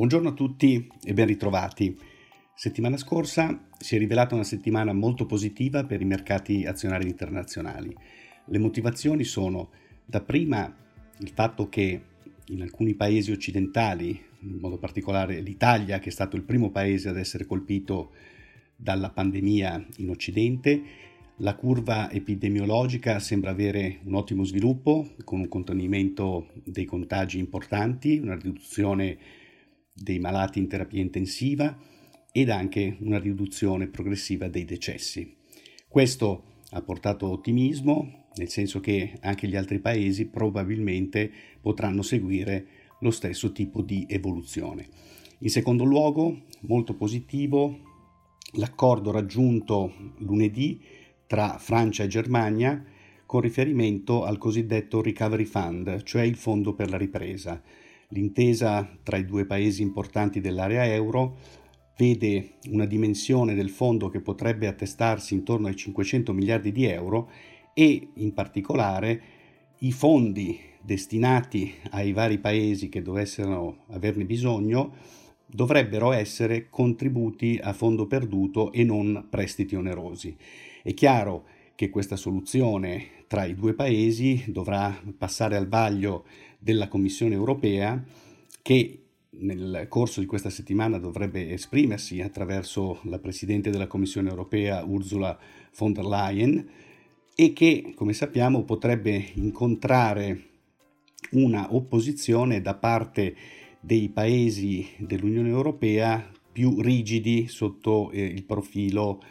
Buongiorno a tutti e ben ritrovati. Settimana scorsa si è rivelata una settimana molto positiva per i mercati azionari internazionali. Le motivazioni sono dapprima il fatto che in alcuni paesi occidentali, in modo particolare l'Italia, che è stato il primo paese ad essere colpito dalla pandemia in Occidente, la curva epidemiologica sembra avere un ottimo sviluppo, con un contenimento dei contagi importanti, una riduzione dei malati in terapia intensiva ed anche una riduzione progressiva dei decessi. Questo ha portato ottimismo, nel senso che anche gli altri paesi probabilmente potranno seguire lo stesso tipo di evoluzione. In secondo luogo, molto positivo l'accordo raggiunto lunedì tra Francia e Germania con riferimento al cosiddetto Recovery Fund, cioè il fondo per la ripresa. L'intesa tra i due paesi importanti dell'area euro vede una dimensione del fondo che potrebbe attestarsi intorno ai 500 miliardi di euro e in particolare i fondi destinati ai vari paesi che dovessero averne bisogno dovrebbero essere contributi a fondo perduto e non prestiti onerosi. È chiaro che questa soluzione tra i due paesi dovrà passare al vaglio della Commissione europea che nel corso di questa settimana dovrebbe esprimersi attraverso la Presidente della Commissione europea Ursula von der Leyen e che, come sappiamo, potrebbe incontrare una opposizione da parte dei paesi dell'Unione Europea più rigidi sotto eh, il profilo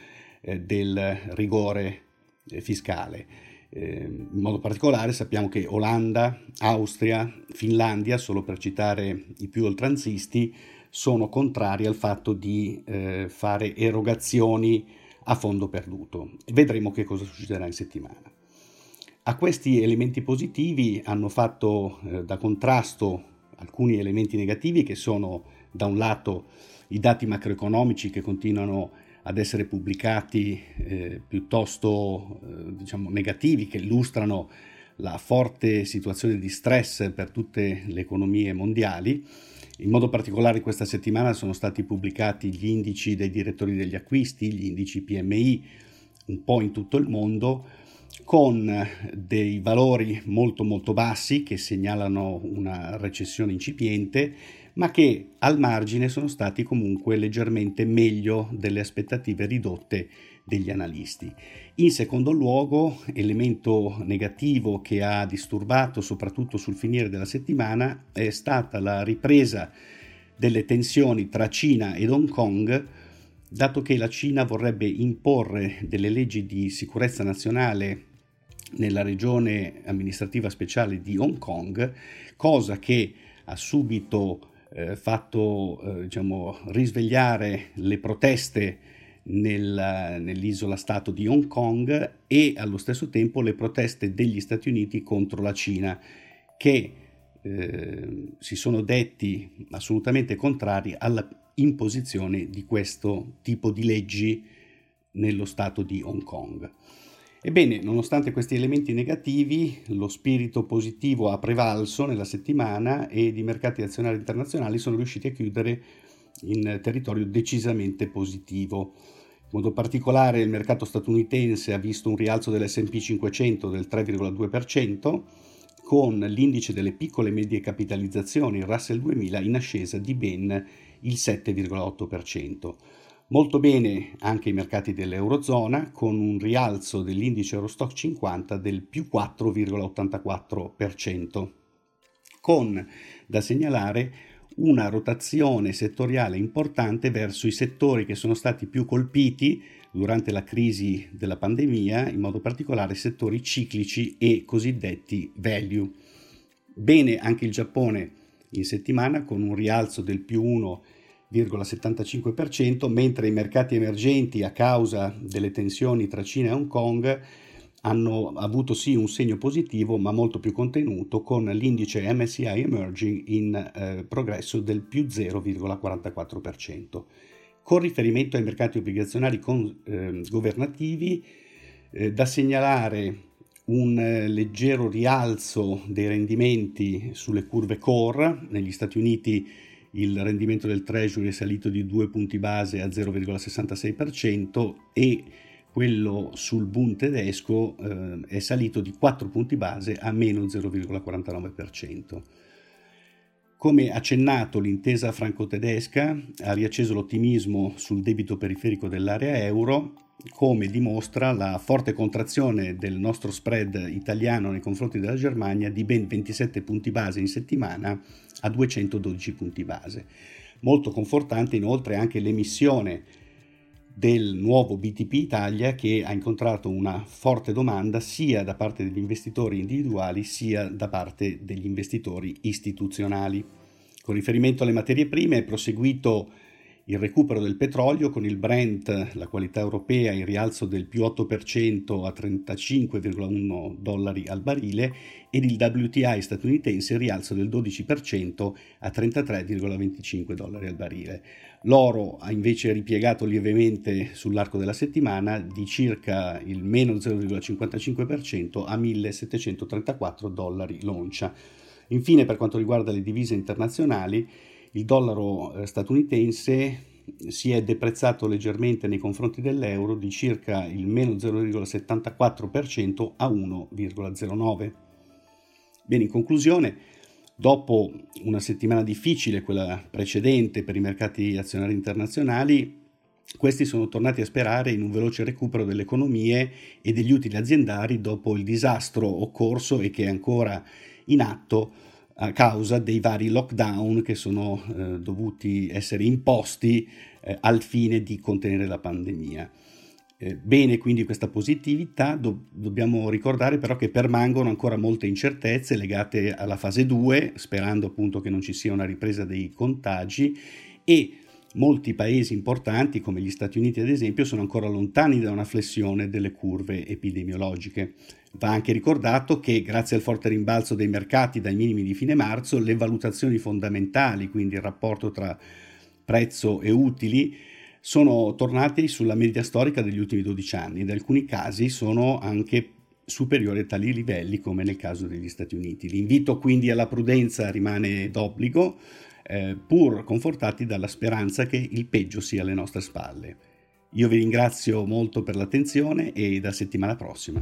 eh, del rigore eh, fiscale. Eh, in modo particolare sappiamo che Olanda, Austria, Finlandia, solo per citare i più oltranzisti, sono contrari al fatto di eh, fare erogazioni a fondo perduto. Vedremo che cosa succederà in settimana. A questi elementi positivi hanno fatto eh, da contrasto alcuni elementi negativi che sono da un lato i dati macroeconomici che continuano ad essere pubblicati eh, piuttosto eh, diciamo, negativi che illustrano la forte situazione di stress per tutte le economie mondiali. In modo particolare questa settimana sono stati pubblicati gli indici dei direttori degli acquisti, gli indici PMI un po' in tutto il mondo, con dei valori molto molto bassi che segnalano una recessione incipiente ma che al margine sono stati comunque leggermente meglio delle aspettative ridotte degli analisti. In secondo luogo, elemento negativo che ha disturbato soprattutto sul finire della settimana è stata la ripresa delle tensioni tra Cina ed Hong Kong, dato che la Cina vorrebbe imporre delle leggi di sicurezza nazionale nella regione amministrativa speciale di Hong Kong, cosa che ha subito eh, fatto eh, diciamo, risvegliare le proteste nel, nell'isola Stato di Hong Kong e allo stesso tempo le proteste degli Stati Uniti contro la Cina che eh, si sono detti assolutamente contrari alla imposizione di questo tipo di leggi nello Stato di Hong Kong. Ebbene, nonostante questi elementi negativi, lo spirito positivo ha prevalso nella settimana ed i mercati azionari internazionali sono riusciti a chiudere in territorio decisamente positivo. In modo particolare il mercato statunitense ha visto un rialzo dell'SP 500 del 3,2%, con l'indice delle piccole e medie capitalizzazioni, il Russell 2000, in ascesa di ben il 7,8%. Molto bene anche i mercati dell'Eurozona con un rialzo dell'indice Eurostock 50 del più 4,84%, con da segnalare una rotazione settoriale importante verso i settori che sono stati più colpiti durante la crisi della pandemia, in modo particolare settori ciclici e cosiddetti value. Bene anche il Giappone in settimana con un rialzo del più 1 0,75%, mentre i mercati emergenti a causa delle tensioni tra Cina e Hong Kong hanno avuto sì un segno positivo ma molto più contenuto con l'indice MSCI Emerging in eh, progresso del più 0,44%. Con riferimento ai mercati obbligazionari con, eh, governativi, eh, da segnalare un eh, leggero rialzo dei rendimenti sulle curve core negli Stati Uniti il rendimento del Treasury è salito di 2 punti base a 0,66% e quello sul Bund tedesco eh, è salito di 4 punti base a meno 0,49%. Come accennato, l'intesa franco-tedesca ha riacceso l'ottimismo sul debito periferico dell'area euro, come dimostra la forte contrazione del nostro spread italiano nei confronti della Germania di ben 27 punti base in settimana a 212 punti base. Molto confortante inoltre anche l'emissione del nuovo BTP Italia che ha incontrato una forte domanda sia da parte degli investitori individuali sia da parte degli investitori istituzionali. Con riferimento alle materie prime è proseguito il recupero del petrolio con il Brent, la qualità europea, in rialzo del più 8% a 35,1 dollari al barile ed il WTI statunitense in rialzo del 12% a 33,25 dollari al barile. L'oro ha invece ripiegato lievemente sull'arco della settimana di circa il meno 0,55% a 1734 dollari l'oncia. Infine, per quanto riguarda le divise internazionali, il dollaro eh, statunitense si è deprezzato leggermente nei confronti dell'euro di circa il meno 0,74% a 1,09. Bene, in conclusione, dopo una settimana difficile, quella precedente per i mercati azionari internazionali, questi sono tornati a sperare in un veloce recupero delle economie e degli utili aziendari dopo il disastro occorso e che è ancora in atto a causa dei vari lockdown che sono eh, dovuti essere imposti eh, al fine di contenere la pandemia. Eh, bene quindi questa positività, do- dobbiamo ricordare però che permangono ancora molte incertezze legate alla fase 2, sperando appunto che non ci sia una ripresa dei contagi e molti paesi importanti come gli Stati Uniti ad esempio sono ancora lontani da una flessione delle curve epidemiologiche. Va anche ricordato che grazie al forte rimbalzo dei mercati dai minimi di fine marzo, le valutazioni fondamentali, quindi il rapporto tra prezzo e utili, sono tornati sulla media storica degli ultimi 12 anni. In alcuni casi sono anche superiori a tali livelli, come nel caso degli Stati Uniti. L'invito quindi alla prudenza rimane d'obbligo, eh, pur confortati dalla speranza che il peggio sia alle nostre spalle. Io vi ringrazio molto per l'attenzione e da settimana prossima.